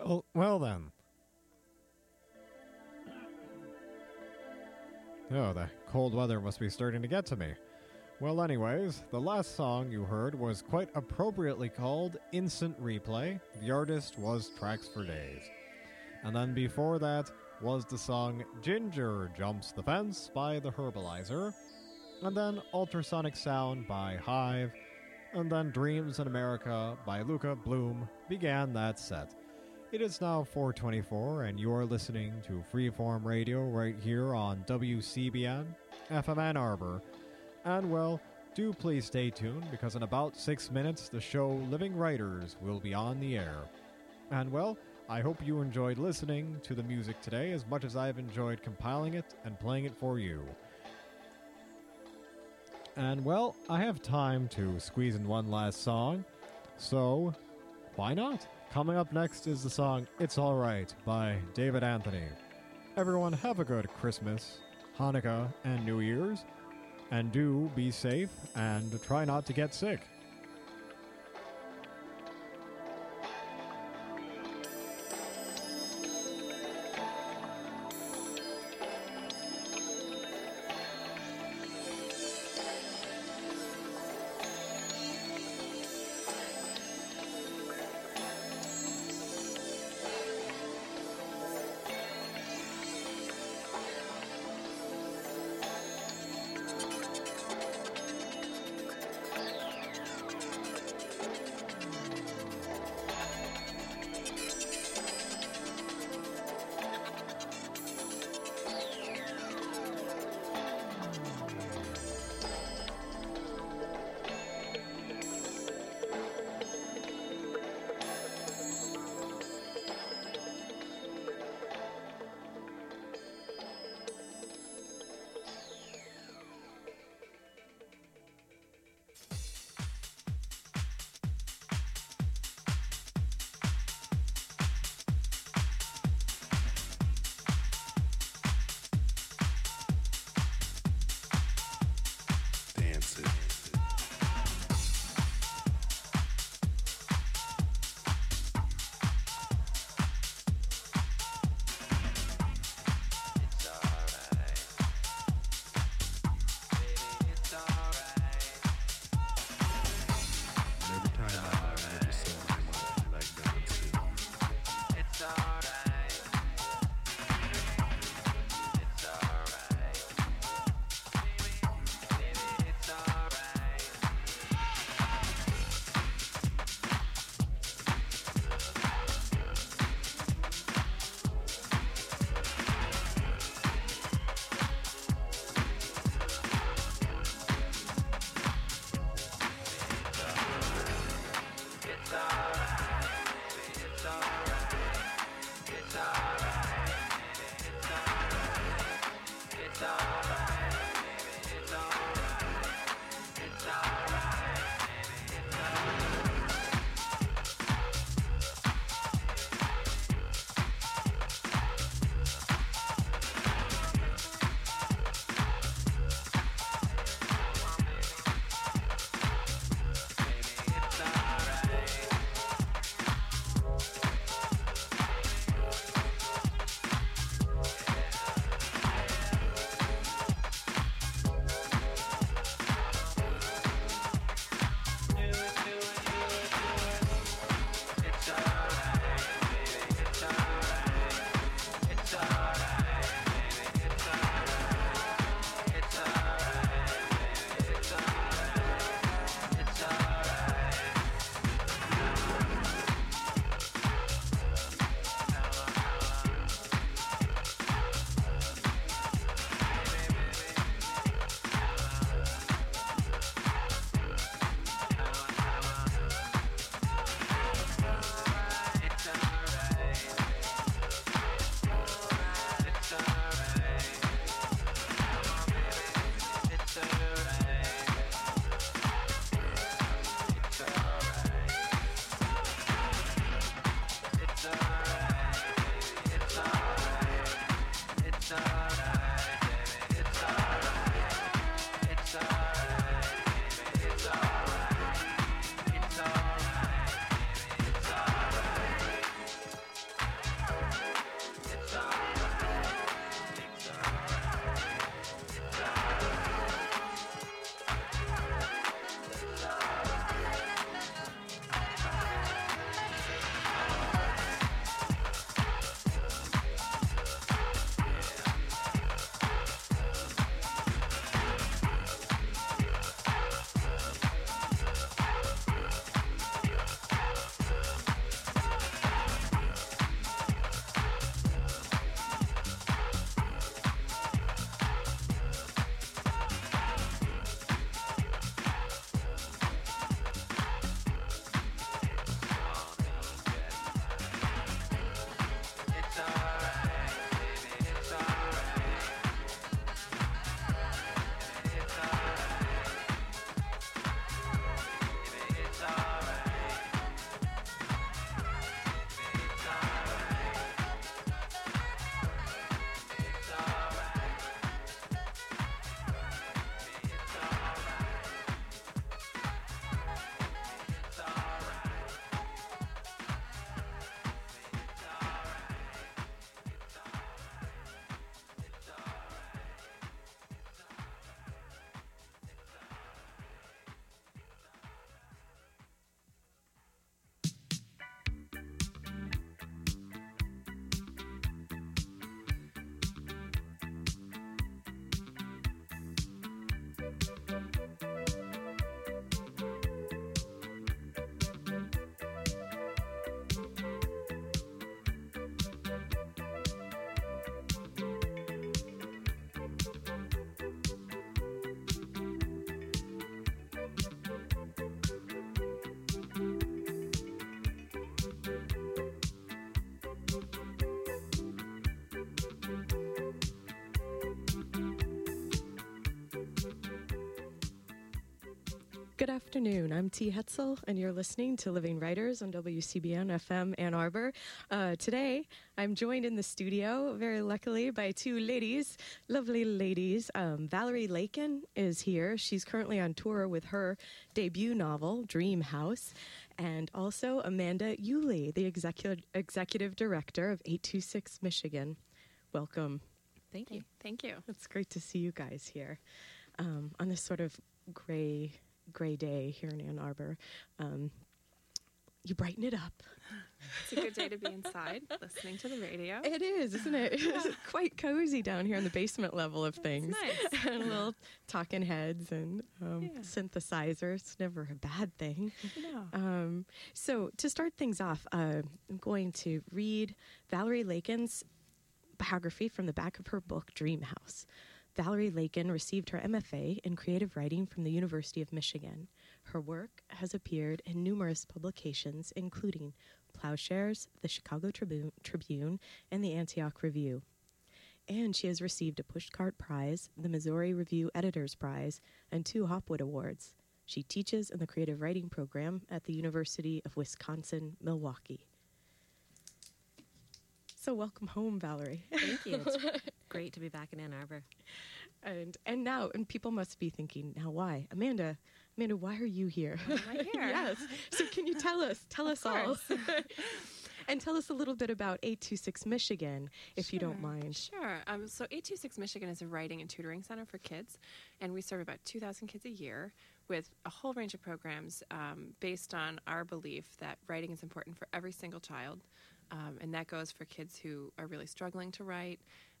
Well, well then. Oh, the cold weather must be starting to get to me. Well, anyways, the last song you heard was quite appropriately called Instant Replay. The artist was Tracks for Days. And then before that was the song Ginger Jumps the Fence by The Herbaliser. And then Ultrasonic Sound by Hive. And then Dreams in America by Luka Bloom began that set. It is now 424, and you are listening to Freeform Radio right here on WCBN, FM Ann Arbor. And well, do please stay tuned because in about six minutes the show Living Writers will be on the air. And well, I hope you enjoyed listening to the music today as much as I've enjoyed compiling it and playing it for you. And well, I have time to squeeze in one last song, so why not? Coming up next is the song It's Alright by David Anthony. Everyone, have a good Christmas, Hanukkah, and New Year's, and do be safe and try not to get sick. Good afternoon. I'm T. Hetzel, and you're listening to Living Writers on WCBN FM Ann Arbor. Uh, today, I'm joined in the studio, very luckily, by two ladies, lovely ladies. Um, Valerie Laken is here. She's currently on tour with her debut novel, Dream House, and also Amanda Uhle, the executive executive director of 826 Michigan. Welcome. Thank you. Thank you. It's great to see you guys here um, on this sort of gray gray day here in Ann Arbor. Um, you brighten it up. It's a good day to be inside listening to the radio. It is, isn't it? It's quite cozy down here in the basement level of things. nice. and little talking heads and um, Yeah. synthesizers. It's never a bad thing. No. Um, so, to start things off, uh, I'm going to read Valerie Laken's biography from the back of her book, Dream House. Valerie Laken received her MFA in creative writing from the University of Michigan. Her work has appeared in numerous publications, including Ploughshares, the Chicago Tribune, Tribune and the Antioch Review. And she has received a Pushcart Prize, the Missouri Review Editors Prize, and two Hopwood Awards. She teaches in the creative writing program at the University of Wisconsin Milwaukee. So, welcome home, Valerie. Thank you. It's great to be back in Ann Arbor. And and now, and people must be thinking, now why, Amanda? Amanda, why are you here? Why am I here? yes. So, can you tell us? Tell us all, and tell us a little bit about eight two six Michigan, if you don't mind. Sure. Um, so 826 Michigan is a writing and tutoring center for kids, and we serve about 2,000 kids a year with a whole range of programs um, based on our belief that writing is important for every single child. Um, and that goes for kids who are really struggling to write,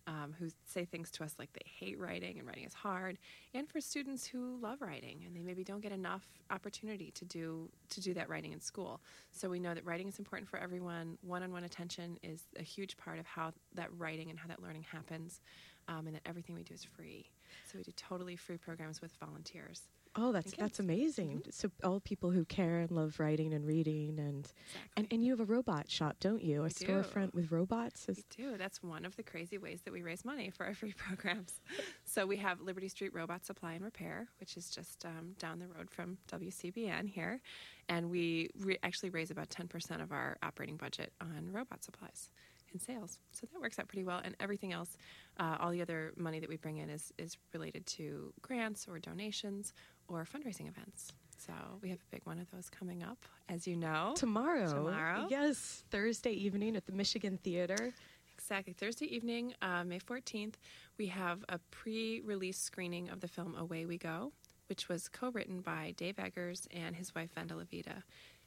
um, who say things to us like they hate writing and writing is hard, and for students who love writing and they maybe don't get enough opportunity to do to do that writing in school. So we know that writing is important for everyone. One-on-one attention is a huge part of how that writing and how that learning happens, um, and that everything we do is free. So we do totally free programs with volunteers. Oh, that's that's amazing. So all people who care and love writing and reading and Exactly. and, and you have a robot shop, don't you? A We do. storefront with robots. Is, We do. That's one of the crazy ways that we raise money for our free programs. so we have Liberty Street Robot Supply and Repair, which is just um, down the road from WCBN here, and we re- actually raise about ten percent of our operating budget on robot supplies and sales. So that works out pretty well. And everything else, uh, all the other money that we bring in is is related to grants or donations or fundraising events. So we have a big one of those coming up, as you know. tomorrow. Tomorrow? Yes, Thursday evening at the Michigan Theater. Exactly. Thursday evening, uh, May 14th, we have a pre release screening of the film Away We Go, which was co written by Dave Eggers and his wife, Vendela Vida.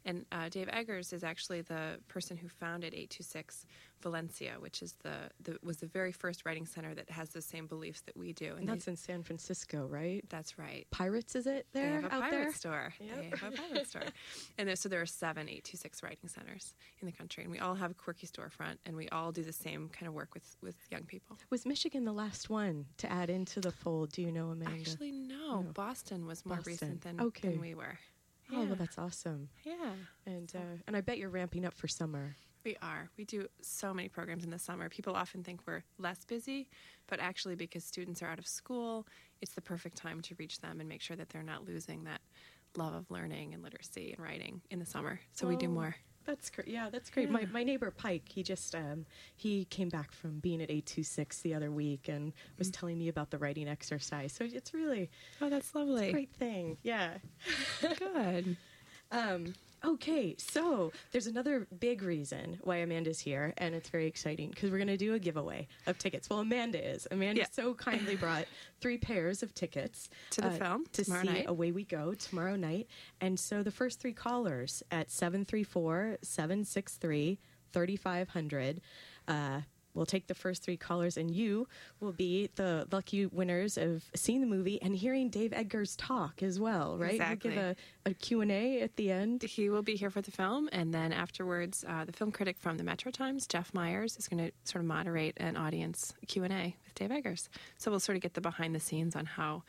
And uh, Dave Eggers is actually the person who founded 826 Valencia, which is the, the was the very first writing center that has the same beliefs that we do. And that's they- in San Francisco, right? that's right. Pirates, is it there? They there have a out pirate there? store. Yep. They have a pirate store. And there, so there are seven 826 writing centers in the country. And we all have a quirky storefront, and we all do the same kind of work with, with young people. Was Michigan the last one to add into the fold? Do you know, Amanda? Actually, no. No. Boston was more Boston. recent than, Okay. than we were. Oh, Yeah. well, that's awesome. yeah, And uh, and I bet you're ramping up for summer. we are. We do so many programs in the summer. People often think we're less busy, but actually, because students are out of school, it's the perfect time to reach them and make sure that they're not losing that love of learning and literacy and writing in the summer. So we do Oh, more. That's great. Yeah, that's great. My, Yeah. my neighbor Pike, he just um, he came back from being at 826 the other week and was Mm. telling me about the writing exercise. So it's really Oh, that's lovely. great thing. Yeah. Good. Um, okay, so there's another big reason why Amanda's here, and it's very exciting because we're going to do a giveaway of tickets. Well, Amanda is. Amanda Yeah. so kindly brought three pairs of tickets uh, To the film to tomorrow see night. Away We Go tomorrow night. And so the first three callers at 734 763 3500 uh, We'll take the first three callers, and you will be the lucky winners of seeing the movie and hearing Dave Eggers' talk as well, right? Exactly. He'll give a, a Q&A at the end. He will be here for the film, and then afterwards, uh, the film critic from the Metro Times, Jeff Meyers, is going to sort of moderate an audience Q and A with Dave Eggers. So we'll sort of get the behind the scenes on how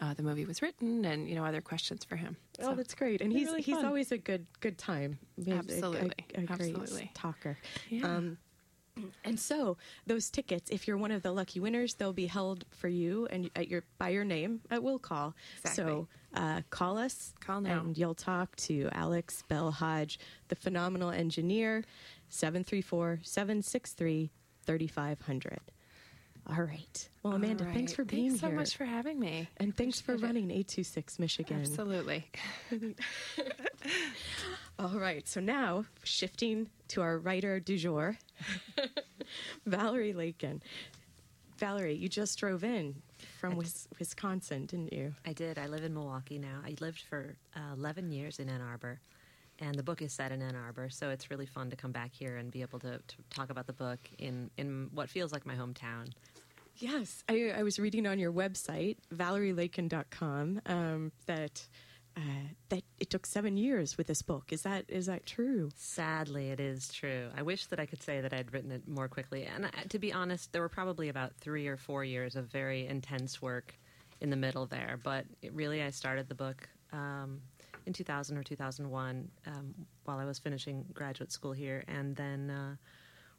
uh, the movie was written, and you know other questions for him. Oh, So- that's great, and he's really he's always a good good time. He's a- a- Absolutely. a, great Absolutely. talker. Yeah. Um, And so those tickets, if you're one of the lucky winners, they'll be held for you and at your by your name at will call. Exactly. So uh, call us, Call now. and you'll talk to Alex Bell Hodge, the phenomenal engineer, 734-763-3500. All right. Well, Amanda, All thanks for being here. Thanks so much for having me. and thanks for Appreciate it. running 826 Michigan. Absolutely. All right, so now shifting to our writer du jour, Valerie Laken. Valerie, you just drove in from Wis- Wisconsin, didn't you? I did. I live in Milwaukee now. I lived for uh, 11 years in Ann Arbor, and the book is set in Ann Arbor, so it's really fun to come back here and be able to, to talk about the book in, in what feels like my hometown. Yes, I, I was reading on your website, valerielaken.com, um, that uh, that it took seven years with this book. Is that is that true? Sadly, it is true. I wish that I could say that I'd written it more quickly. And uh, to be honest, there were probably about three or four years of very intense work in the middle there. But really, I started the book um, in 2000 or 2001 um, while I was finishing graduate school here, and then uh,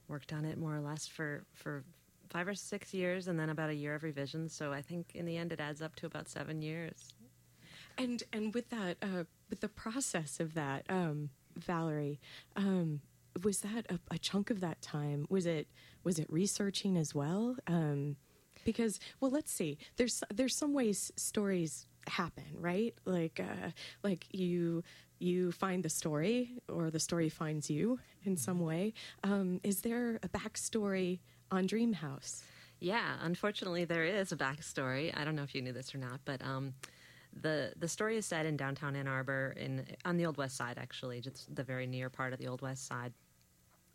worked on it more or less for for five or six years, and then about a year of revisions. So I think in the end, it adds up to about seven years. And and with that, uh, with the process of that, um, Valerie, um, was that a, a chunk of that time? Was it was it researching as well? Um, because well, let's see. There's there's some ways stories happen, right? Like uh, like you you find the story, or the story finds you in some way. Um, is there a backstory on Dream House? Yeah, unfortunately, there is a backstory. I don't know if you knew this or not, but um, the the story is set in downtown Ann Arbor, in on the Old West Side, actually, just the very near part of the Old West Side.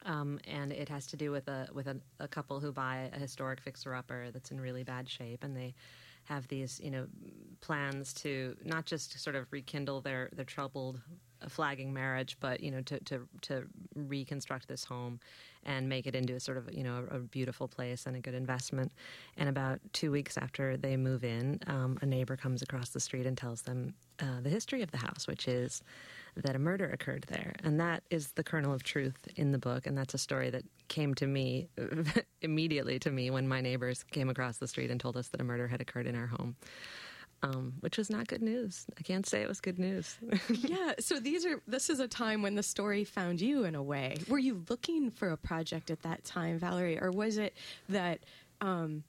Um, and it has to do with a with a, a couple who buy a historic fixer upper that's in really bad shape, and they have these you know plans to not just sort of rekindle their their troubled uh, flagging marriage, but you know to to to reconstruct this home and make it into a sort of you know a, a beautiful place and a good investment. And about two weeks after they move in, um, a neighbor comes across the street and tells them uh, the history of the house, which is that a murder occurred there, and that is the kernel of truth in the book, and that's a story that came to me immediately to me when my neighbors came across the street and told us that a murder had occurred in our home. Um, which was not good news. I can't say it was good news. yeah so these are this is a time when the story found you in a way were you looking for a project at that time valerie or was it that um,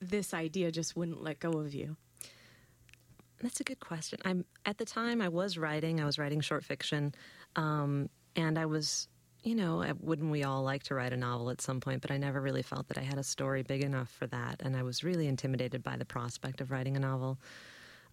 this idea just wouldn't let go of you That's a good question. I'm at the time I was writing. I was writing short fiction, um, and I was, you know, wouldn't we all like to write a novel at some point? But I never really felt that I had a story big enough for that, and I was really intimidated by the prospect of writing a novel.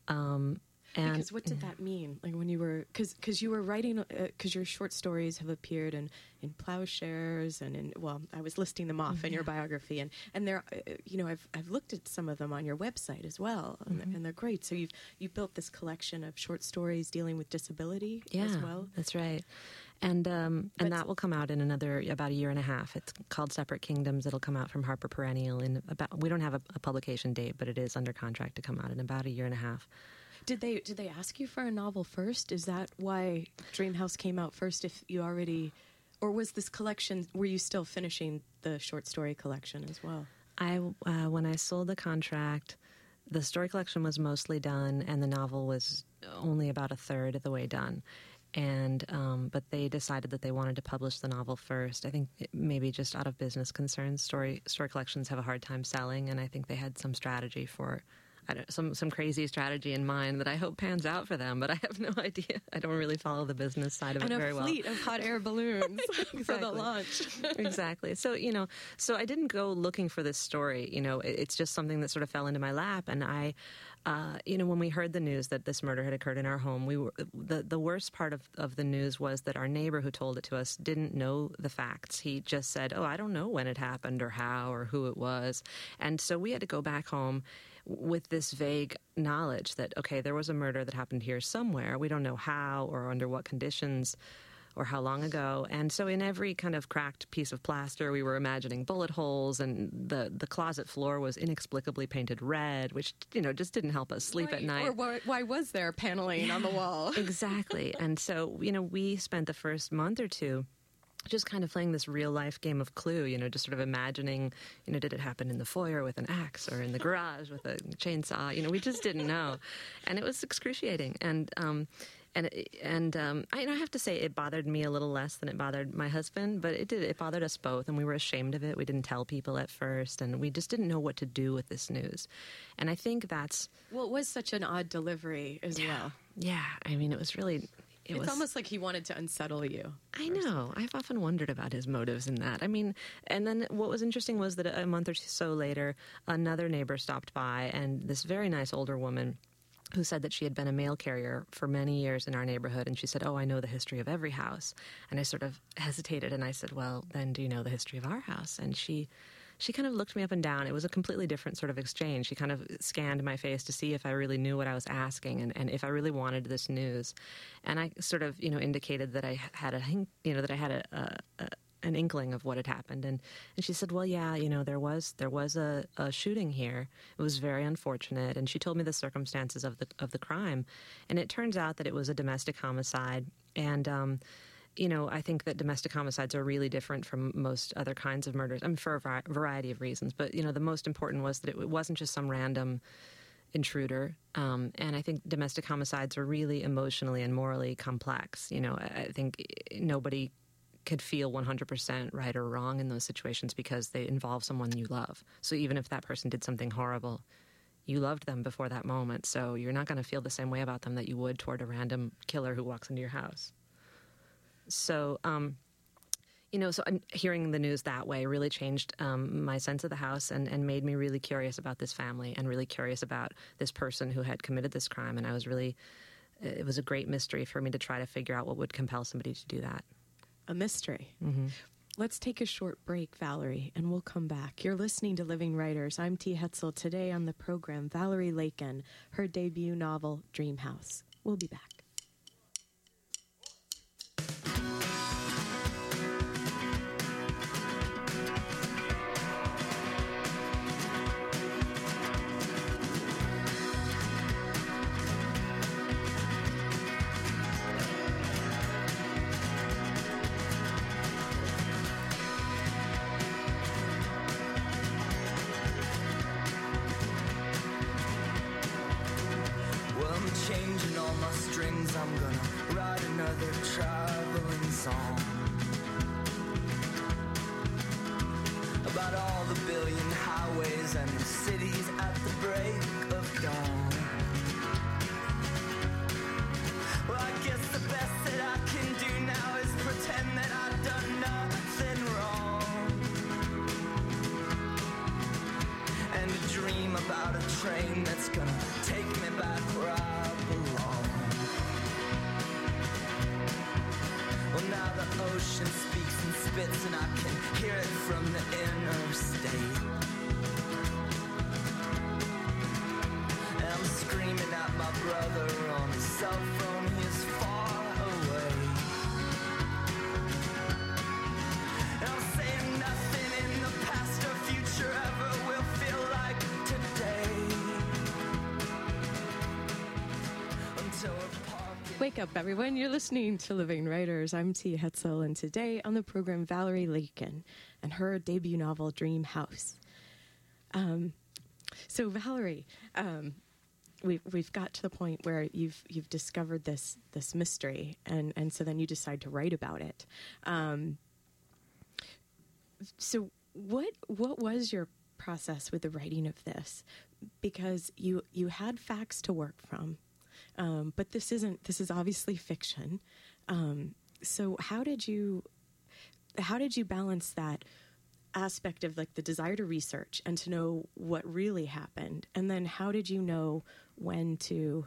Um, and because what did that mean like when you were because you were writing because your short stories have appeared in in Ploughshares and in well i was listing them off in your biography and and they're uh, you know i've i've looked at some of them on your website as well and, and they're great so you've you built this collection of short stories dealing with disability yeah, as well that's right. And um, and that will come out in another about a year and a half. It's called Separate Kingdoms. It'll come out from Harper Perennial in about. We don't have a, a publication date, but it is under contract to come out in about a year and a half. Did they did they ask you for a novel first? Is that why Dream House came out first? If you already, or was this collection? Were you still finishing the short story collection as well? I uh, when I sold the contract, the story collection was mostly done, and the novel was only about a third of the way done. And um, but they decided that they wanted to publish the novel first. I think maybe just out of business concerns, story story collections have a hard time selling, and I think they had some strategy for. I don't, some some crazy strategy in mind that I hope pans out for them, but I have no idea. I don't really follow the business side of And it very well A fleet of hot air balloons for the launch. exactly. So you know, so I didn't go looking for this story. You know, it- it's just something that sort of fell into my lap, and I, uh, you know, when we heard the news that this murder had occurred in our home, we were the the worst part of of the news was that our neighbor who told it to us didn't know the facts. He just said, "Oh, I don't know when it happened or how or who it was," and so we had to go back home with this vague knowledge that okay, there was a murder that happened here somewhere. We don't know how or under what conditions or how long ago. And so in every kind of cracked piece of plaster, we were imagining bullet holes, and the, the closet floor was inexplicably painted red, which, you know, just didn't help us sleep at night. Or why, why was there paneling on the wall? exactly. And so, you know, we spent the first month or two just kind of playing this real life game of clue, you know, just sort of imagining, you know, did it happen in the foyer with an axe or in the garage with a chainsaw? You know, we just didn't know. And it was excruciating. And, um, and and um, I, know, I have to say it bothered me a little less than it bothered my husband, but it did. It bothered us both, and we were ashamed of it. We didn't tell people at first, and we just didn't know what to do with this news. And I think that's well, it was such an odd delivery as well. yeah. I mean, it was really. It it's was, almost like he wanted to unsettle you. I know. I've often wondered about his motives in that. I mean, and then what was interesting was that a month or so later, another neighbor stopped by, and this very nice older woman who said that she had been a mail carrier for many years in our neighborhood. And she said, Oh, I know the history of every house. And I sort of hesitated and I said, Well, then do you know the history of our house? And she. She kind of looked me up and down. It was a completely different sort of exchange. She kind of scanned my face to see if I really knew what I was asking and, and if I really wanted this news. And I sort of, you know, indicated that I had a, you know, that I had a, a, a an inkling of what had happened and and she said well yeah you know there was there was a, a shooting here it was very unfortunate and she told me the circumstances of the of the crime and it turns out that it was a domestic homicide and um you know, I think that domestic homicides are really different from most other kinds of murders. I mean, for a variety of reasons. But you know, the most important was that it wasn't just some random intruder. Um, and I think domestic homicides are really emotionally and morally complex. You know, I think nobody could feel 100% right or wrong in those situations because they involve someone you love. So even if that person did something horrible, you loved them before that moment. So you're not going to feel the same way about them that you would toward a random killer who walks into your house. So, um, you know, so hearing the news that way really changed um, my sense of the house and, and made me really curious about this family and really curious about this person who had committed this crime. And I was really, it was a great mystery for me to try to figure out what would compel somebody to do that a mystery. Mm-hmm. Let's take a short break, Valerie, and we'll come back. You're listening to Living Writers. I'm T. Hetzel. Today on the program, Valerie Laken, her debut novel, Dream House. We'll be back. Wake up, everyone. You're listening to Living Writers. I'm T. Hetzel, and today on the program, Valerie Laken and her debut novel, Dream House. Um, so, Valerie, um, we've we've got to the point where you've you've discovered this this mystery, and and so then you decide to write about it. Um, so, what what was your process with the writing of this? Because you you had facts to work from um, but this isn't. This is obviously fiction. Um, so how did you how did you balance that aspect of like the desire to research and to know what really happened, and then how did you know when to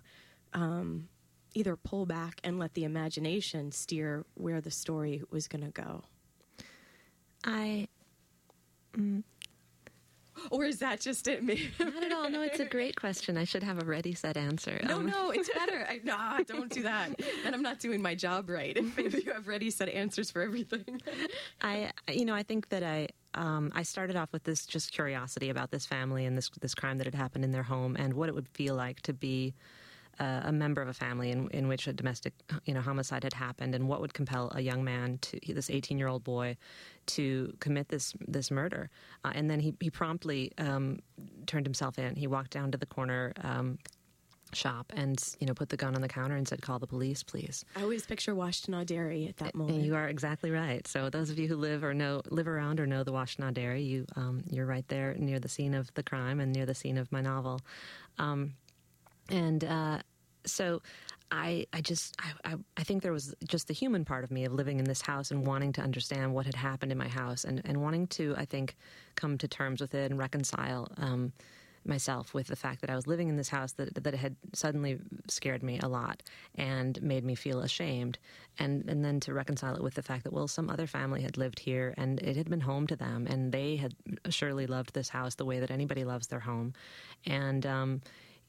um, either pull back and let the imagination steer where the story was going to go? I mm, or is that just it? Me? Not at all. No, it's a great question. I should have a ready set answer. No, um, no, it's better. I, no, don't do that. And I'm not doing my job right. If maybe you have ready set answers for everything. I, you know, I think that I, um, I started off with this just curiosity about this family and this this crime that had happened in their home and what it would feel like to be uh, a member of a family in, in which a domestic you know homicide had happened, and what would compel a young man to this 18 year old boy to commit this this murder. Uh, and then he he promptly um, turned himself in. He walked down to the corner. Um, shop and you know put the gun on the counter and said call the police please I always picture Washtenaw Dairy at that moment. and you are exactly right. So those of you who live or know live around or know the Washtenaw Dairy, you um, you're right there near the scene of the crime and near the scene of my novel. Um, and uh, so I I just I, I think there was just the human part of me of living in this house and wanting to understand what had happened in my house and and wanting to I think come to terms with it and reconcile. Um, myself with the fact that I was living in this house that that had suddenly scared me a lot and made me feel ashamed, and and then to reconcile it with the fact that well, some other family had lived here and it had been home to them, and they had surely loved this house the way that anybody loves their home, and. Um,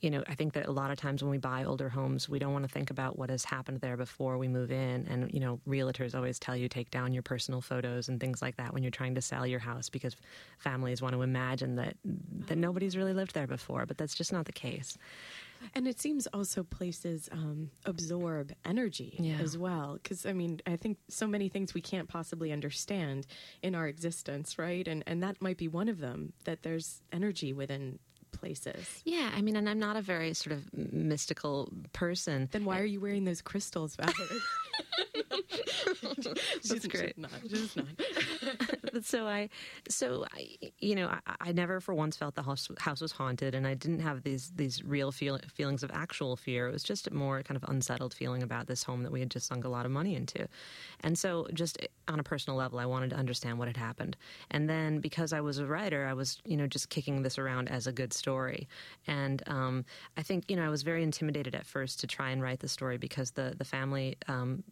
you know, I think that a lot of times when we buy older homes, we don't want to think about what has happened there before we move in. And, you know, realtors always tell you take down your personal photos and things like that when you're trying to sell your house because families want to imagine that, that nobody's really lived there before. But that's just not the case. And it seems also places um, absorb energy Yeah. as well. Because, I mean, I think so many things we can't possibly understand in our existence, right? And, and that might be one of them, that there's energy within places. Yeah, I mean, and I'm not a very sort of mystical person. Then why are you wearing those crystals, Valerie? That's great. Not, just not. so I, so I, you know, I, I never for once felt the house, house was haunted, and I didn't have these these real feel, feelings of actual fear. It was just a more kind of unsettled feeling about this home that we had just sunk a lot of money into, and so just on a personal level, I wanted to understand what had happened. And then because I was a writer, I was you know just kicking this around as a good story, and um, I think you know I was very intimidated at first to try and write the story because the the family. Um,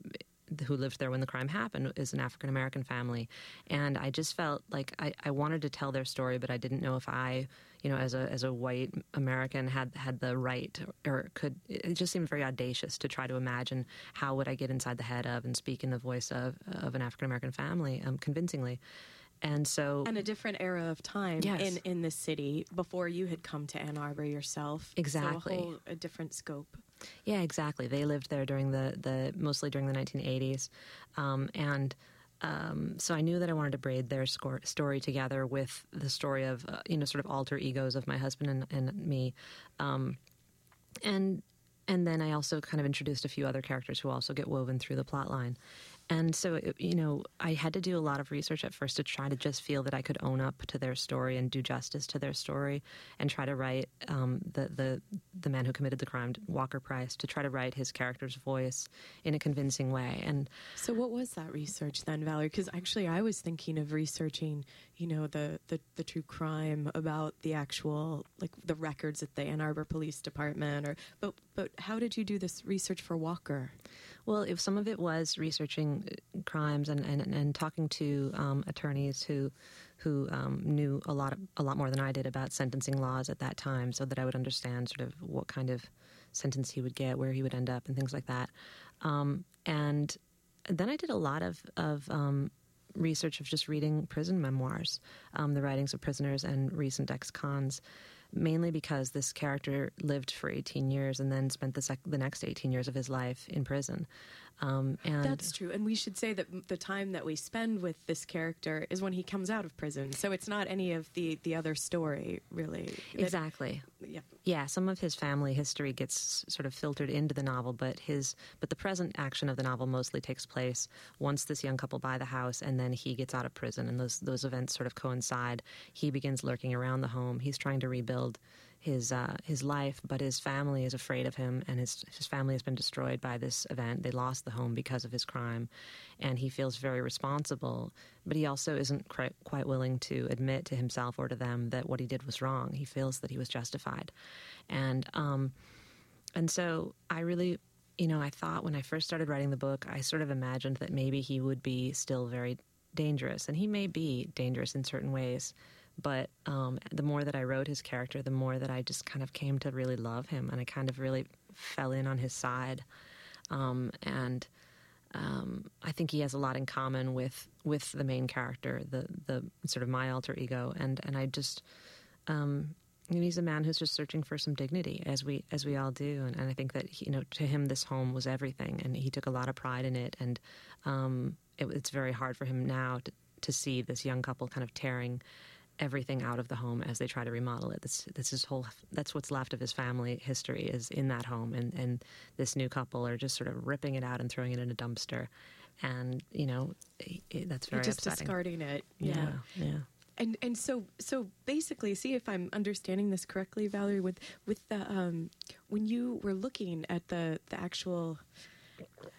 who lived there when the crime happened is an African American family, and I just felt like I, I wanted to tell their story, but I didn't know if I, you know, as a as a white American had had the right or could. It just seemed very audacious to try to imagine how would I get inside the head of and speak in the voice of of an African American family um, convincingly, and so And a different era of time Yes. in, in the city before you had come to Ann Arbor yourself. Exactly. So a, whole, a different scope. Yeah, exactly. They lived there during the, the mostly during the 1980s, um, and um, so I knew that I wanted to braid their score, story together with the story of uh, you know sort of alter egos of my husband and, and me, um, and and then I also kind of introduced a few other characters who also get woven through the plot line. And so, you know, I had to do a lot of research at first to try to just feel that I could own up to their story and do justice to their story, and try to write um, the the the man who committed the crime, Walker Price, to try to write his character's voice in a convincing way. And So what was that research then, Valerie? Because actually, I was thinking of researching, you know, the, the the true crime about the actual like the records at the Ann Arbor Police Department, or but but how did you do this research for Walker? Well, if some of it was researching uh, crimes and, and, and talking to um, attorneys who who um, knew a lot a lot more than I did about sentencing laws at that time, so that I would understand sort of what kind of sentence he would get, where he would end up, and things like that. Um, and then I did a lot of of um, research of just reading prison memoirs, um, the writings of prisoners and recent ex-cons. Mainly because this character lived for 18 years and then spent the, sec- the next 18 years of his life in prison. Um, and That's true, and we should say that the time that we spend with this character is when he comes out of prison. So it's not any of the the other story, really. That- exactly. yeah. Yeah, some of his family history gets sort of filtered into the novel, but his but the present action of the novel mostly takes place once this young couple buy the house and then he gets out of prison and those those events sort of coincide. He begins lurking around the home. He's trying to rebuild his uh, his life, but his family is afraid of him, and his his family has been destroyed by this event. They lost the home because of his crime, and he feels very responsible. But he also isn't quite, quite willing to admit to himself or to them that what he did was wrong. He feels that he was justified, and um, and so I really. You know, I thought when I first started writing the book, I sort of imagined that maybe he would be still very dangerous, and he may be dangerous in certain ways. But um, the more that I wrote his character, the more that I just kind of came to really love him, and I kind of really fell in on his side. Um, and um, I think he has a lot in common with with the main character, the the sort of my alter ego, and and I just um, he's a man who's just searching for some dignity, as we as we all do. And, and I think that he, you know, to him, this home was everything, and he took a lot of pride in it. And um, it, it's very hard for him now to, to see this young couple kind of tearing everything out of the home as they try to remodel it. This, this is whole. That's what's left of his family history is in that home, and and this new couple are just sort of ripping it out and throwing it in a dumpster, and you know it, that's very just upsetting. discarding it. yeah, yeah. and and so so basically see if i'm understanding this correctly valerie with with the um when you were looking at the the actual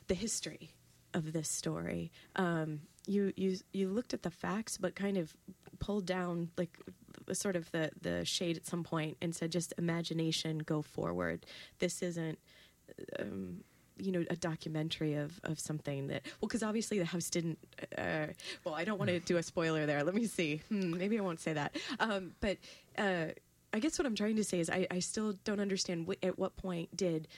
the history of this story um you you you looked at the facts but kind of pulled down like sort of the the shade at some point and said just imagination go forward. This isn't um you know a documentary of of something that well because obviously the house didn't uh, well i don't want to do a spoiler there. Let me see. Hmm, maybe i won't say that. Um, but uh, i guess what i'm trying to say is i, I still don't understand wh- at what point did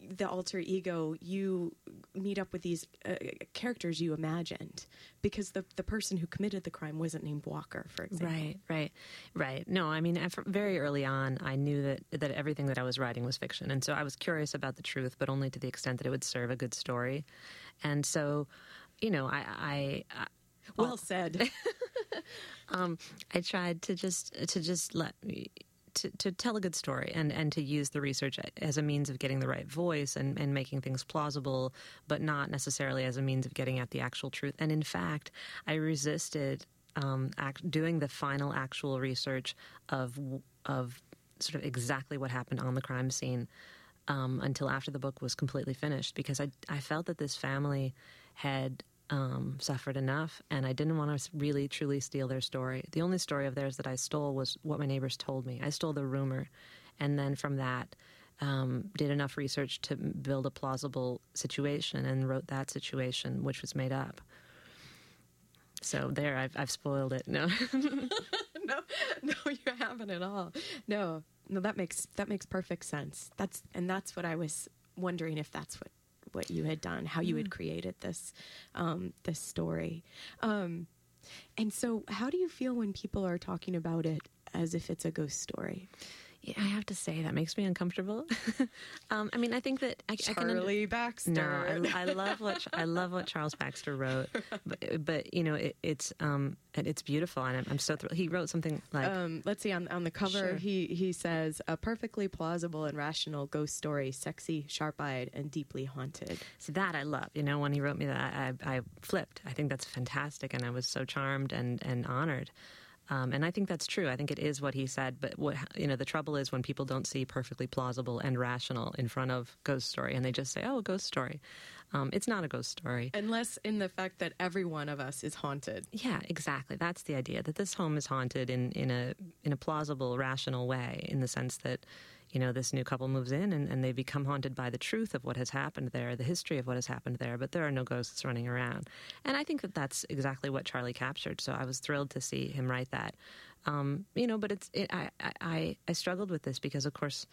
the alter ego you meet up with these uh, characters you imagined because the the person who committed the crime wasn't named walker for example Right, right, right. No, I mean, very early on, I knew that that everything that I was writing was fiction, and so I was curious about the truth, but only to the extent that it would serve a good story. And so, you know, I, I, I well said um, I tried to just to just let to, to tell a good story and, and to use the research as a means of getting the right voice and, and making things plausible, but not necessarily as a means of getting at the actual truth. And in fact, I resisted um, act, doing the final actual research of of sort of exactly what happened on the crime scene um, until after the book was completely finished because I I felt that this family had um, suffered enough, and I didn't want to really truly steal their story. The only story of theirs that I stole was what my neighbors told me. I stole the rumor, and then from that. Um, did enough research to build a plausible situation and wrote that situation, which was made up. So there, I've, I've spoiled it. No, no, no, you haven't at all. No, no, that makes that makes perfect sense. That's and that's what I was wondering if that's what what you had done, how you had created this um, this story. Um, and so, how do you feel when people are talking about it as if it's a ghost story? Yeah, I have to say that makes me uncomfortable. um, I mean, I think that I, I can. under- Charlie Baxter. No, I, I love what I love what Charles Baxter wrote, but, but you know it, it's um it's beautiful, and I'm, I'm so thrilled. He wrote something like um, let's see on on the cover Sure. he he says a perfectly plausible and rational ghost story, sexy, sharp-eyed, and deeply haunted. So that I love. You know, when he wrote me that, I, I flipped. I think that's fantastic, and I was so charmed and and honored. Um, and I think that's true. I think it is what he said. But what you know, the trouble is when people don't see perfectly plausible and rational in front of ghost story, and they just say, "Oh, ghost story." Um, it's not a ghost story. Unless in the fact that every one of us is haunted. Yeah, exactly. That's the idea that this home is haunted in, in a in a plausible, rational way, in the sense that you know this new couple moves in and, and they become haunted by the truth of what has happened there, the history of what has happened there, but there are no ghosts running around. And I think that that's exactly what Charlie captured. So I was thrilled to see him write that. Um, you know, but it's it, I, I- I struggled with this because, of course,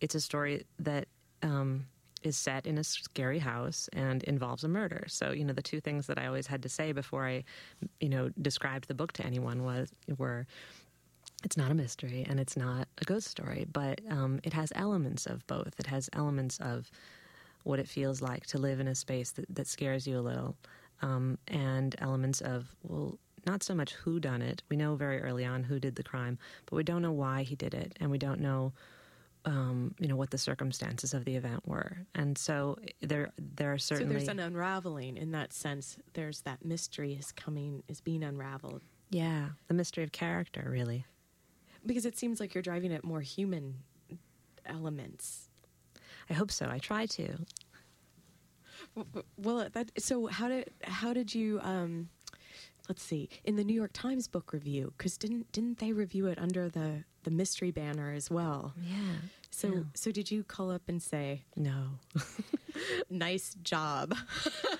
it's a story that. Um, is set in a scary house and involves a murder. So, you know, the two things that I always had to say before I, you know, described the book to anyone was were it's not a mystery and it's not a ghost story, but um, it has elements of both. It has elements of what it feels like to live in a space that, that scares you a little, um, and elements of well, not so much who done it. We know very early on who did the crime, but we don't know why he did it, and we don't know um, you know what the circumstances of the event were, and so there there are certainly So there's an unraveling in that sense. There's that mystery is coming, is being unraveled. yeah the mystery of character really. Because it seems like you're driving at more human elements. I hope so. I try to. Well, that so how did how did you um let's see in the New York Times book review because didn't didn't they review it under the the mystery banner as well? Yeah. So Yeah. so did you call up and say No. nice job?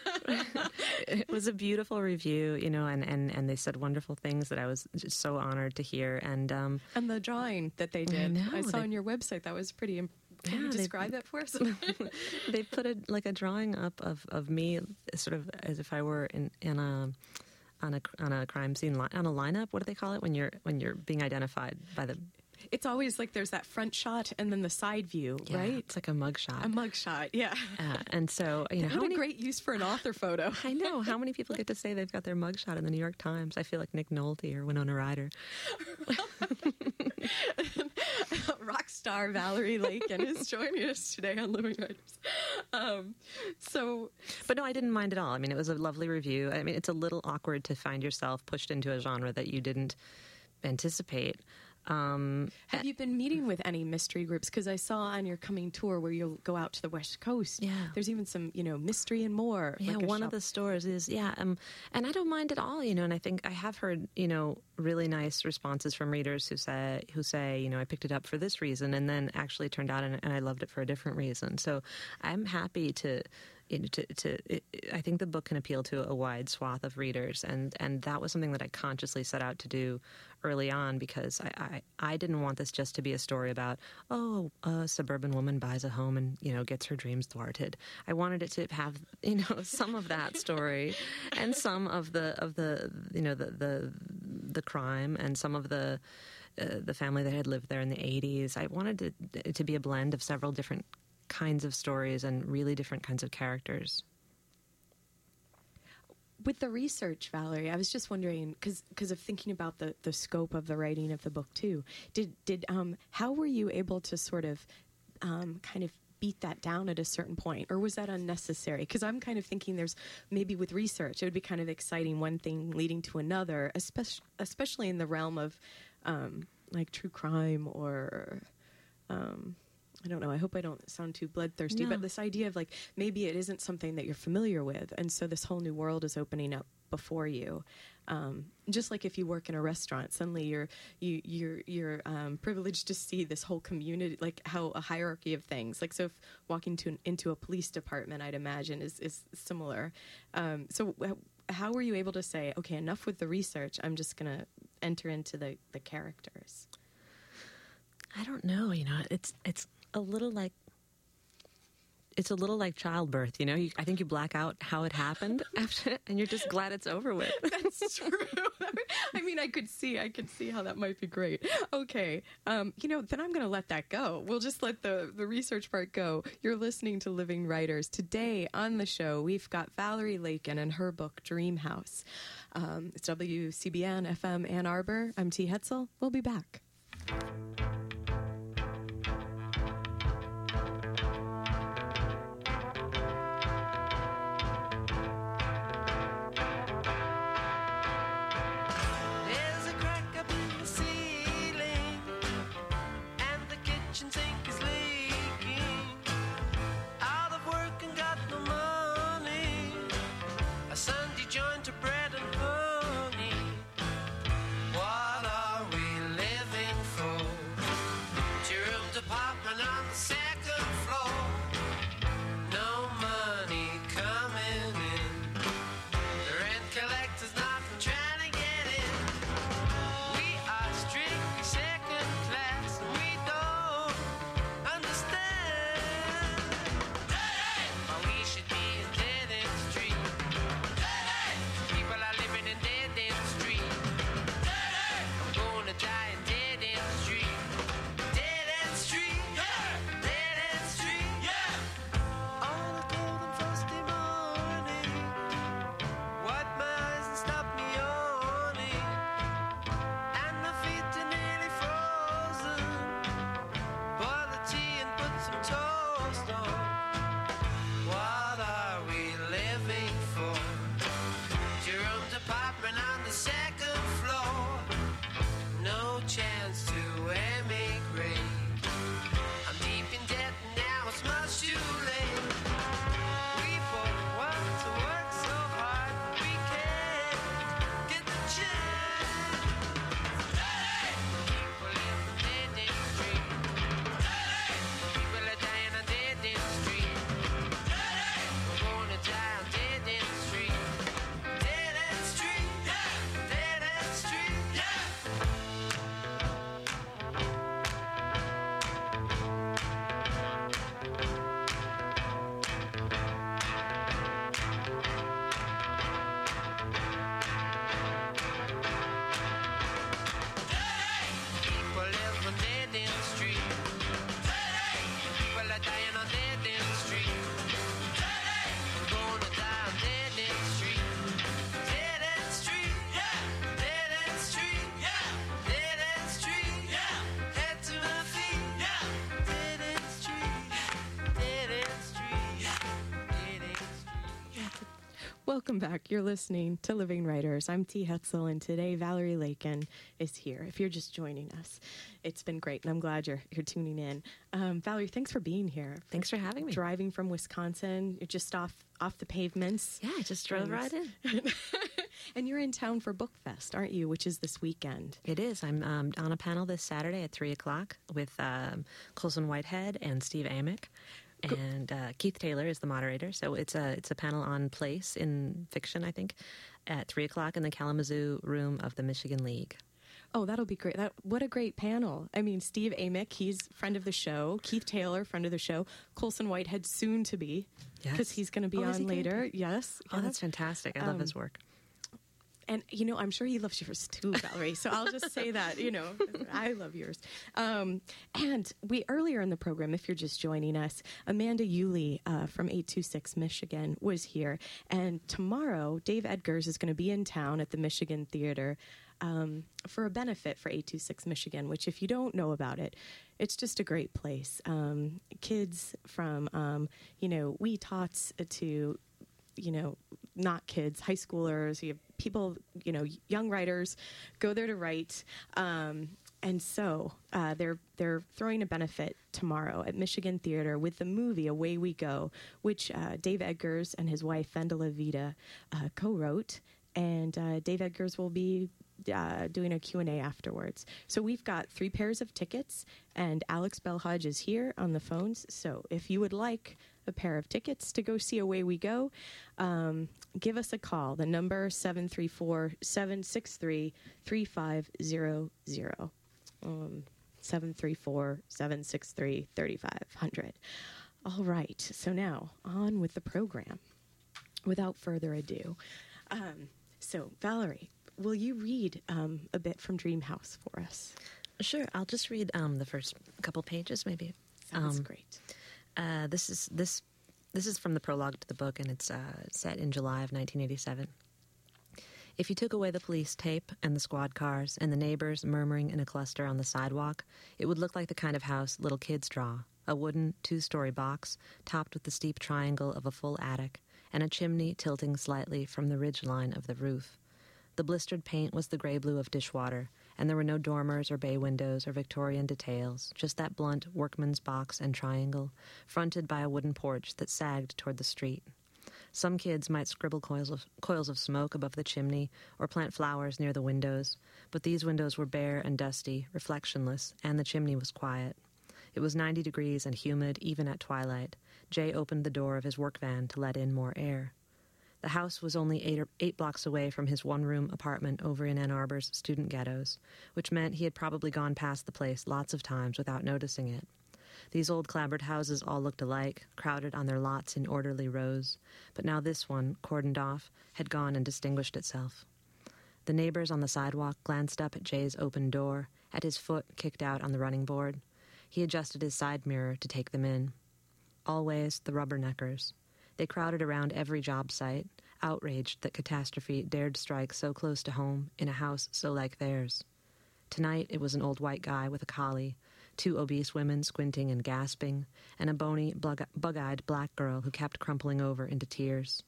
it was a beautiful review, you know, and, and, and they said wonderful things that I was just so honored to hear. And um, and the drawing that they did, I, know, saw they- on your website that was pretty. Imp- Can Yeah, you they- describe that for us? they put a, like a drawing up of, of me, sort of as if I were in, in a on a on a crime scene li- on a lineup. What do they call it when you're when you're being identified by the It's always like there's that front shot and then the side view, Yeah, right? It's like a mug shot. A mug shot, yeah. uh, and so, you know, what how a great use for an author photo. I know. How many people get to say they've got their mug shot in the New York Times? I feel like Nick Nolte or Winona Ryder. Rock star Valerie Laken is joining us today on Living Writers. Um, so, But no, I didn't mind at all. I mean, it was a lovely review. I mean, it's a little awkward to find yourself pushed into a genre that you didn't anticipate. Um, have you been meeting with any mystery groups? Because I saw on your coming tour where you'll go out to the West Coast. Yeah. There's even some, you know, mystery and more. Yeah, like one of the stores is yeah, um, and I don't mind at all, you know. And I think I have heard you know really nice responses from readers who say who say you know I picked it up for this reason, and then actually turned out and, and I loved it for a different reason. So I'm happy to. To, to it, I think the book can appeal to a wide swath of readers, and, and that was something that I consciously set out to do early on because I, I, I didn't want this just to be a story about oh a suburban woman buys a home and you know gets her dreams thwarted. I wanted it to have you know some of that story and some of the of the you know the the the crime and some of the uh, the family that had lived there in the 80s. I wanted it to be a blend of several different kinds of stories and really different kinds of characters. with the research, Valerie, I was just wondering because of thinking about the, the scope of the writing of the book too. Did did um how were you able to sort of um, kind of beat that down at a certain point, or was that unnecessary? Because I'm kind of thinking there's maybe with research it would be kind of exciting one thing leading to another, especially especially in the realm of um, like true crime or. Um, I don't know. I hope I don't sound too bloodthirsty, No. but this idea of like maybe it isn't something that you're familiar with, and so this whole new world is opening up before you. Um, just like if you work in a restaurant, suddenly you're you you're you're um, privileged to see this whole community, like how a hierarchy of things. Like so, if walking to an, into a police department, I'd imagine is is similar. Um, so. How were you able to say, okay, enough with the research? I'm just gonna enter into the, the characters. I don't know. You know, it's it's a little like it's a little like childbirth. You know, you, I think you black out how it happened after, and you're just glad it's over with. That's true. I mean, I could see, I could see how that might be great. Okay, um, you know, then I'm going to let that go. We'll just let the the research part go. You're listening to Living Writers today on the show. We've got Valerie Laken and her book Dream House. Um, it's WCBN FM Ann Arbor. I'm T. Hetzel. We'll be back. Welcome back. You're listening to Living Writers. I'm T. Hetzel, and today Valerie Laken is here. If you're just joining us, it's been great, and I'm glad you're you're tuning in. Um, Valerie, thanks for being here. Thanks for having me. Driving from Wisconsin, you're just off off the pavements. Yeah, I just drove right in. And you're in town for Book Fest, aren't you? Which is this weekend. It is. I'm um, on a panel this Saturday at 3 o'clock with um, Colson Whitehead and Steve Amick. And uh, Keith Taylor is the moderator. So it's a it's a panel on place in fiction, I think, at 3 o'clock in the Kalamazoo room of the Michigan League. Oh, that'll be great. That what a great panel. I mean, Steve Amick, he's friend of the show. Keith Taylor, friend of the show. Colson Whitehead, soon to be, Yes. because he's going to be Oh, on later. Yes. Oh, yes. that's fantastic. I love his Um, work. And you know, I'm sure he loves yours too, Valerie. So I'll just say that you know, I love yours. Um, and we earlier in the program, if you're just joining us, Amanda Uhle uh, from 826 Michigan was here, and tomorrow Dave Eggers is going to be in town at the Michigan Theater. Um, for a benefit for 826 Michigan, which, if you don't know about it, it's just a great place. Um, kids from, um, you know, wee tots to you know, not kids, high schoolers, you have people, you know, young writers go there to write. Um, and so uh, they're they're throwing a benefit tomorrow at Michigan Theater with the movie Away We Go, which uh, Dave Eggers and his wife Vendela Vida uh, co-wrote, and uh, Dave Eggers will be uh, doing a Q&A afterwards. So we've got three pairs of tickets, and Alex Belhodge is here on the phones. So if you would like a pair of tickets to go see Away We Go, um, give us a call. The number 734-763-3500. Um, 734-763-3500. All right. So now on with the program. Without further ado. Um, so Valerie, will you read um, a bit from Dream House for us? Sure, I'll just read um, the first couple pages, maybe. Sounds Um, great. Uh, this is this this is from the prologue to the book, and it's uh, set in July of 1987. If you took away the police tape and the squad cars and the neighbors murmuring in a cluster on the sidewalk, it would look like the kind of house little kids draw a wooden two story box topped with the steep triangle of a full attic and a chimney tilting slightly from the ridge line of the roof. The blistered paint was the gray blue of dishwater, and there were no dormers or bay windows or Victorian details, just that blunt workman's box and triangle, fronted by a wooden porch that sagged toward the street. Some kids might scribble coils of, coils of smoke above the chimney or plant flowers near the windows, but these windows were bare and dusty, reflectionless, and the chimney was quiet. It was 90 degrees and humid even at twilight. Jay opened the door of his work van to let in more air. The house was only eight, eight blocks away from his one room apartment over in Ann Arbor's student ghettos, which meant he had probably gone past the place lots of times without noticing it. These old clapboard houses all looked alike, crowded on their lots in orderly rows, but now this one, cordoned off, had gone and distinguished itself. The neighbors on the sidewalk glanced up at Jay's open door, at his foot kicked out on the running board. He adjusted his side mirror to take them in. Always the rubberneckers. They crowded around every job site, outraged that catastrophe dared strike so close to home in a house so like theirs. Tonight it was an old white guy with a collie, two obese women squinting and gasping, and a bony, bug eyed black girl who kept crumpling over into tears.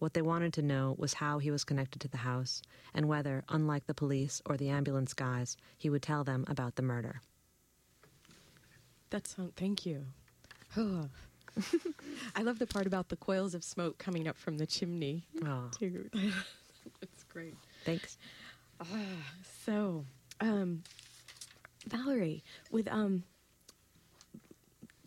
What they wanted to know was how he was connected to the house, and whether, unlike the police or the ambulance guys, he would tell them about the murder. That's thank you. I love the part about the coils of smoke coming up from the chimney Oh, too. It's great. thanks. So, um, Valerie, with um,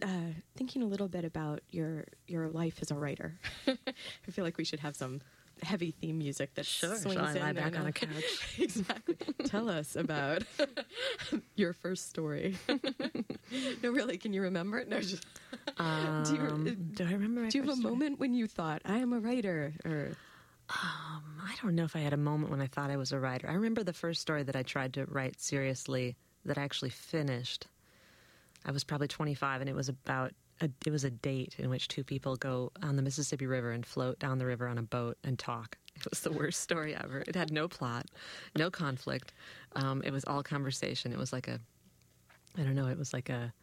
uh, thinking a little bit about your your life as a writer, I feel like we should have some heavy theme music that Sure. swings Shall I lie in back on a couch? exactly. Tell us about your first story. no, really, can you remember it? No, just, do you, Um, do I remember? my do you have a story? moment when you thought I am a writer? Or I don't know if I had a moment when I thought I was a writer. I remember the first story that I tried to write seriously that I actually finished. I was probably 25, and it was about a, it was a date in which two people go on the Mississippi River and float down the river on a boat and talk. It was the worst story ever. It had no plot, no conflict. Um, it was all conversation. It was like a, I don't know. It was like a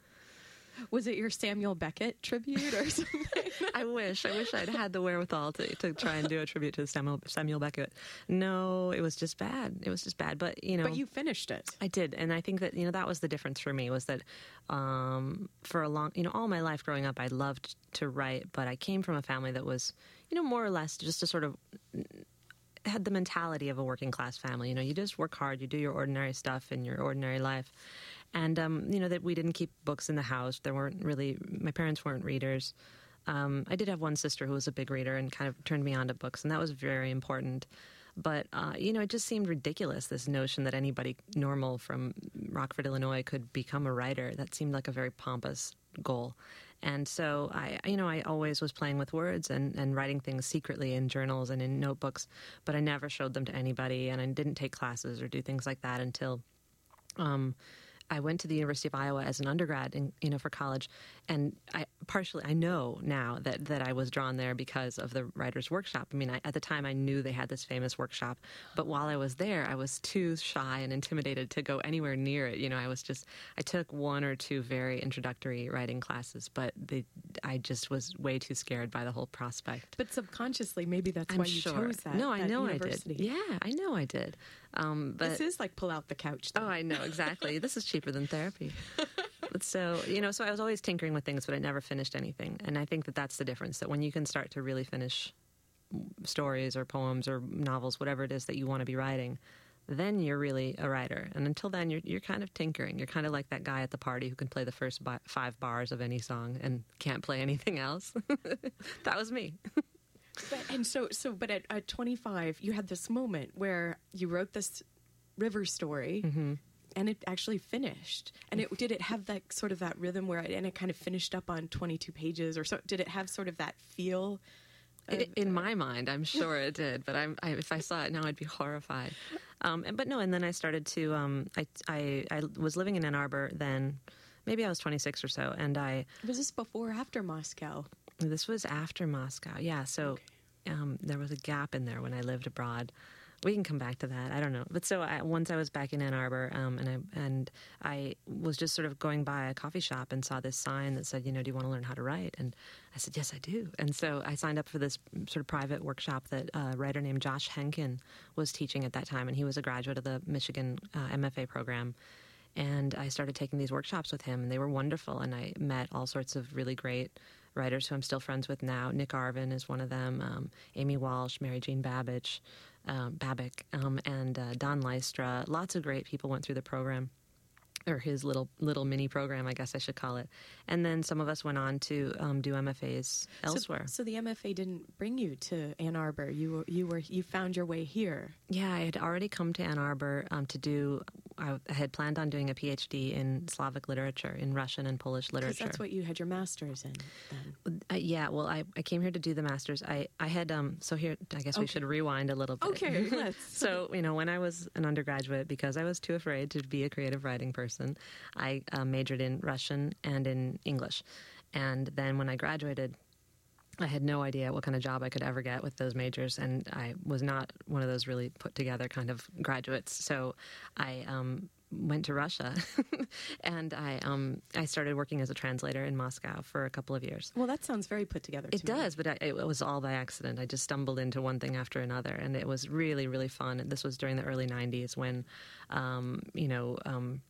Was it your Samuel Beckett tribute or something? I wish. I wish I'd had the wherewithal to, to try and do a tribute to Samuel, Samuel Beckett. No, it was just bad. It was just bad. But you know, but you finished it. I did, and I think that you know that was the difference for me was that um, for a long, you know, all my life growing up, I loved to write, but I came from a family that was, you know, more or less just a sort of had the mentality of a working class family. You know, you just work hard, you do your ordinary stuff in your ordinary life, and um, you know that we didn't keep books in the house. There weren't really my parents weren't readers. Um, I did have one sister who was a big reader and kind of turned me on to books, and that was very important. But uh, you know, it just seemed ridiculous this notion that anybody normal from Rockford, Illinois, could become a writer. That seemed like a very pompous goal. And so I, you know, I always was playing with words and, and writing things secretly in journals and in notebooks, but I never showed them to anybody, and I didn't take classes or do things like that until um, I went to the University of Iowa as an undergrad, in, you know, for college, and I partially I know now that that I was drawn there because of the writers' workshop. I mean, I, at the time I knew they had this famous workshop, but while I was there, I was too shy and intimidated to go anywhere near it. You know, I was just I took one or two very introductory writing classes, but they, I just was way too scared by the whole prospect. But subconsciously, maybe that's I'm why you sure. chose that. No, I know university. I did. Yeah, I know I did. Um, but This is like pull out the couch. Oh, I know exactly. this is cheaper than therapy. But so you know, so I was always tinkering with things, but I never finished anything. And I think that that's the difference. That when you can start to really finish stories or poems or novels, whatever it is that you want to be writing, then you're really a writer. And until then, you're you're kind of tinkering. You're kind of like that guy at the party who can play the first bi- five bars of any song and can't play anything else. that was me. But, and so, so, but at, at 25, you had this moment where you wrote this river story, Mm-hmm. and it actually finished. And it did it have that sort of that rhythm where, it, and it kind of finished up on 22 pages, or so? Did it have sort of that feel? I- in my mind, I'm sure it did, but I'm, I, if I saw it now, I'd be horrified. Um, and, but no, and then I started to. Um, I, I I was living in Ann Arbor then. Maybe I was 26 or so, and I Was this before or after Moscow? This was after Moscow. Yeah, so um, there was a gap in there when I lived abroad. We can come back to that. I don't know. But so I, once I was back in Ann Arbor, um, and I and I was just sort of going by a coffee shop and saw this sign that said, you know, do you want to learn how to write? And I said, yes, I do. And so I signed up for this sort of private workshop that a writer named Josh Henkin was teaching at that time, and he was a graduate of the Michigan uh, MFA program. And I started taking these workshops with him, and they were wonderful. And I met all sorts of really great writers who I'm still friends with now. Nick Arvin is one of them, um, Amy Walsh, Mary Jean Babbage, um, Babic, um, and uh, Don Lystra. Lots of great people went through the program. Or his little little mini program, I guess I should call it, and then some of us went on to um, do MFAs elsewhere. So, so the MFA didn't bring you to Ann Arbor. You were, you were you found your way here. Yeah, I had already come to Ann Arbor um, to do. I had planned on doing a PhD in Slavic literature, in Russian and Polish literature. that's what you had your master's in. Then. Uh, yeah, well, I, I came here to do the masters. I, I had um so here I guess we should rewind a little bit. Okay, let's. so you know when I was an undergraduate because I was too afraid to be a creative writing person, I uh, majored in Russian and in English, and then when I graduated. I had no idea what kind of job I could ever get with those majors, and I was not one of those really put together kind of graduates. So I um, went to Russia, and I um, I started working as a translator in Moscow for a couple of years. Well, that sounds very put together. It to does, but I, it was all by accident. I just stumbled into one thing after another, and it was really, really fun. This was during the early '90s when, um, you know, um,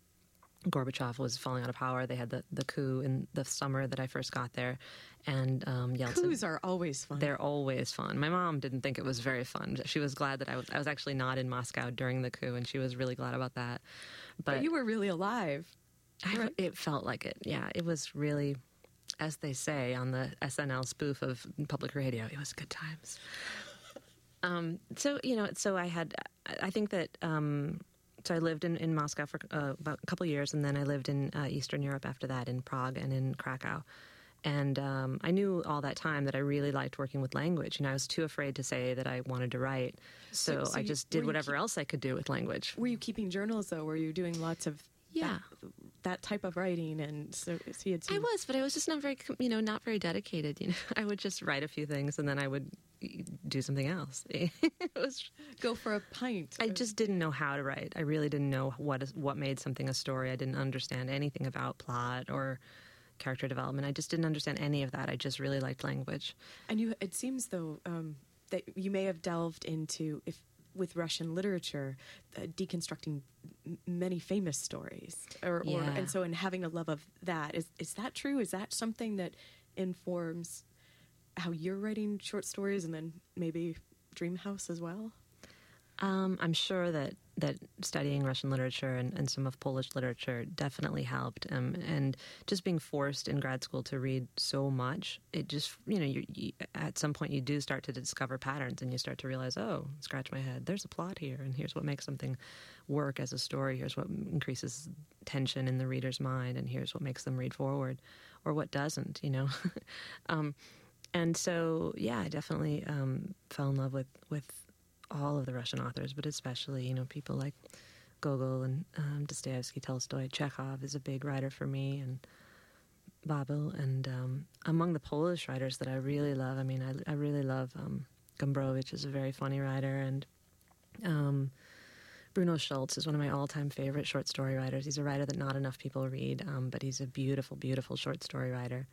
Gorbachev was falling out of power. They had the, the coup in the summer that I first got there, and um, Yeltsin. Coups are always fun. They're always fun. My mom didn't think it was very fun. She was glad that I was. I was actually not in Moscow during the coup, and she was really glad about that. But, but you were really alive. I, it felt like it. Yeah, it was really, as they say on the SNL spoof of public radio, it was good times. Um, so you know, so I had, I think that, um, so I lived in, in Moscow for uh, about a couple of years, and then I lived in uh, Eastern Europe after that, in Prague and in Krakow. And um, I knew all that time that I really liked working with language, and I was too afraid to say that I wanted to write. So, So- so I just were did whatever keep- else I could do with language. Were you keeping journals though? Were you doing lots of Yeah. that, that type of writing? And so, so you had I was, but I was just not very, you know, not very dedicated. You know, I would just write a few things and then I would do something else. it was. go for a pint. I just didn't know how to write. I really didn't know what is, what made something a story. I didn't understand anything about plot or, character development. I just didn't understand any of that. I just really liked language. And you, it seems though um, that you may have delved into if with Russian literature, uh, deconstructing m- many famous stories, or, or and so in having a love of that is is that true? Is that something that informs how you're writing short stories, and then maybe Dream House as well? Um, I'm sure that, that studying Russian literature and, and some of Polish literature definitely helped. Um, and just being forced in grad school to read so much, it just, you know, you, you, at some point you do start to discover patterns and you start to realize, oh, scratch my head, there's a plot here, and here's what makes something work as a story, here's what increases tension in the reader's mind, and here's what makes them read forward, or what doesn't, you know. um, and so, yeah, I definitely um, fell in love with, with all of the Russian authors, but especially you know people like Gogol and um, Dostoevsky, Tolstoy, Chekhov is a big writer for me, and Babel. And um, among the Polish writers that I really love, I mean, I, I really love um, Gombrowicz is a very funny writer, and um, Bruno Schulz is one of my all-time favorite short story writers. He's a writer that not enough people read, um, but he's a beautiful, beautiful short story writer.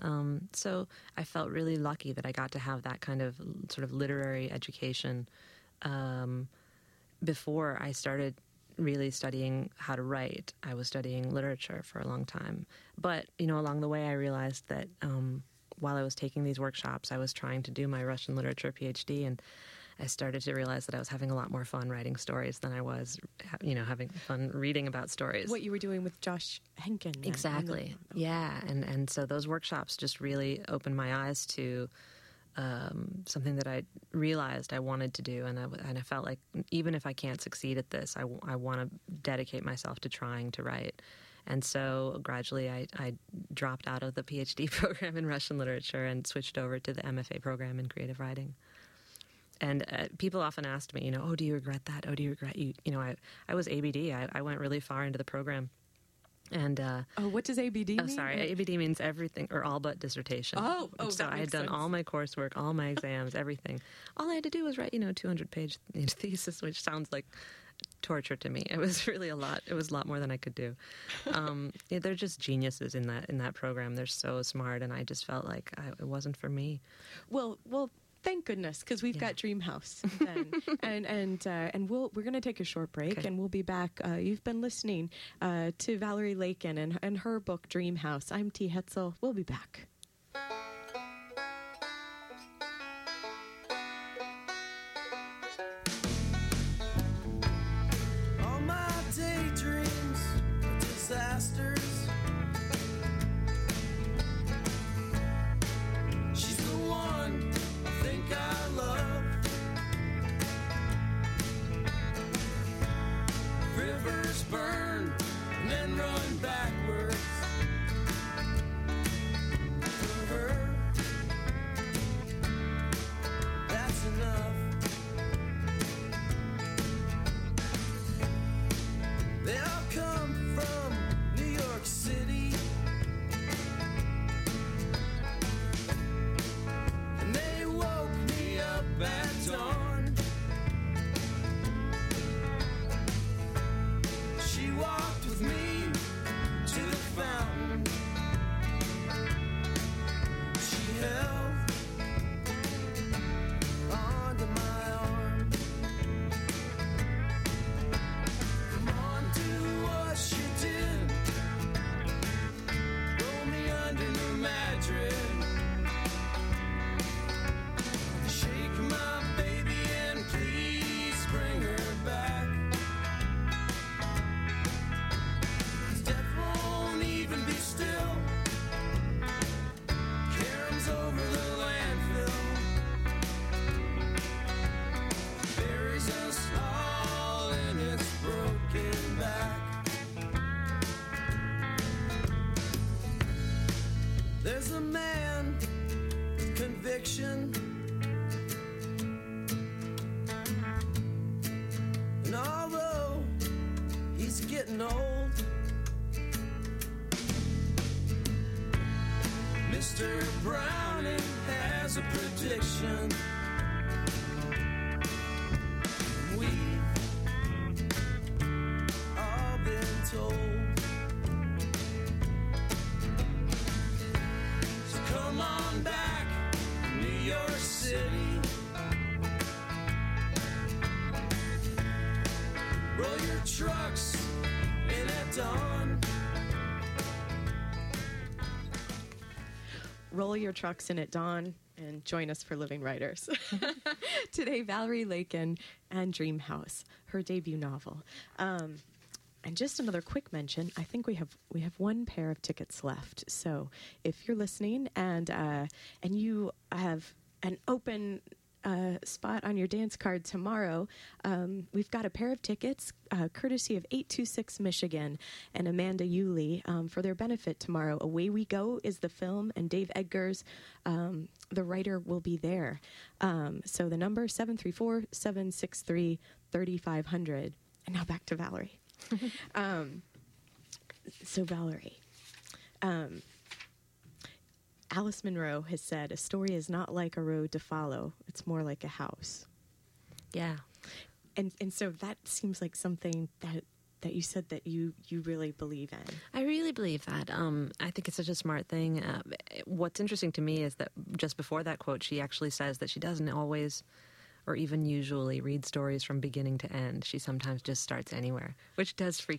Um, so I felt really lucky that I got to have that kind of sort of literary education um, before I started really studying how to write. I was studying literature for a long time, but you know, along the way, I realized that um, while I was taking these workshops, I was trying to do my Russian literature PhD, and I started to realize that I was having a lot more fun writing stories than I was, you know, having fun reading about stories. What you were doing with Josh Henkin? then, and the- Exactly. Yeah, and and so those workshops just really opened my eyes to um, something that I realized I wanted to do, and I and I felt like even if I can't succeed at this, I, want to dedicate myself to trying to write. And so gradually, I, I dropped out of the PhD program in Russian literature and switched over to the MFA program in creative writing. And uh, people often asked me, you know, oh, do you regret that? Oh, do you regret you? You know, I, I was ABD. I, I went really far into the program, and uh, Oh, what does ABD Oh, mean? sorry. ABD means everything or all but dissertation. Oh, oh, so I had done sense. all my coursework, all my exams, everything. All I had to do was write, you know, 200 page thesis, which sounds like torture to me. It was really a lot. It was a lot more than I could do. Um, yeah, they're just geniuses in that in that program. They're so smart, and I just felt like I, it wasn't for me. Well, well, thank goodness because we've Yeah. got Dream House, then. and and uh, and we'll we're going to take a short break, Okay. and we'll be back. Uh, you've been listening uh, to Valerie Laken and and her book dream house I'm T. Hetzel. We'll be back. There's a man with conviction. And although he's getting old, Mr. Browning has a prediction. In at dawn and join us for Living Writers. Today, Valerie Laken and Dream House, her debut novel. Um, and just another quick mention: I think we have we have one pair of tickets left. So if you're listening and uh, and you have an open uh, spot on your dance card tomorrow. Um, we've got a pair of tickets, uh, courtesy of 826 Michigan and Amanda Uhle um, for their benefit tomorrow. Away We Go is the film, and Dave Eggers, um, the writer, will be there. Um, so the number 734 763 3500. And now back to Valerie. um, so, Valerie. Um, Alice Munro has said, A story is not like a road to follow, it's more like a house. Yeah. And, and so that seems like something that, that you said that you, you really believe in. I really believe that. Um, I think it's such a smart thing. Uh, what's interesting to me is that just before that quote, she actually says that she doesn't always or even usually read stories from beginning to end. She sometimes just starts anywhere, which does freak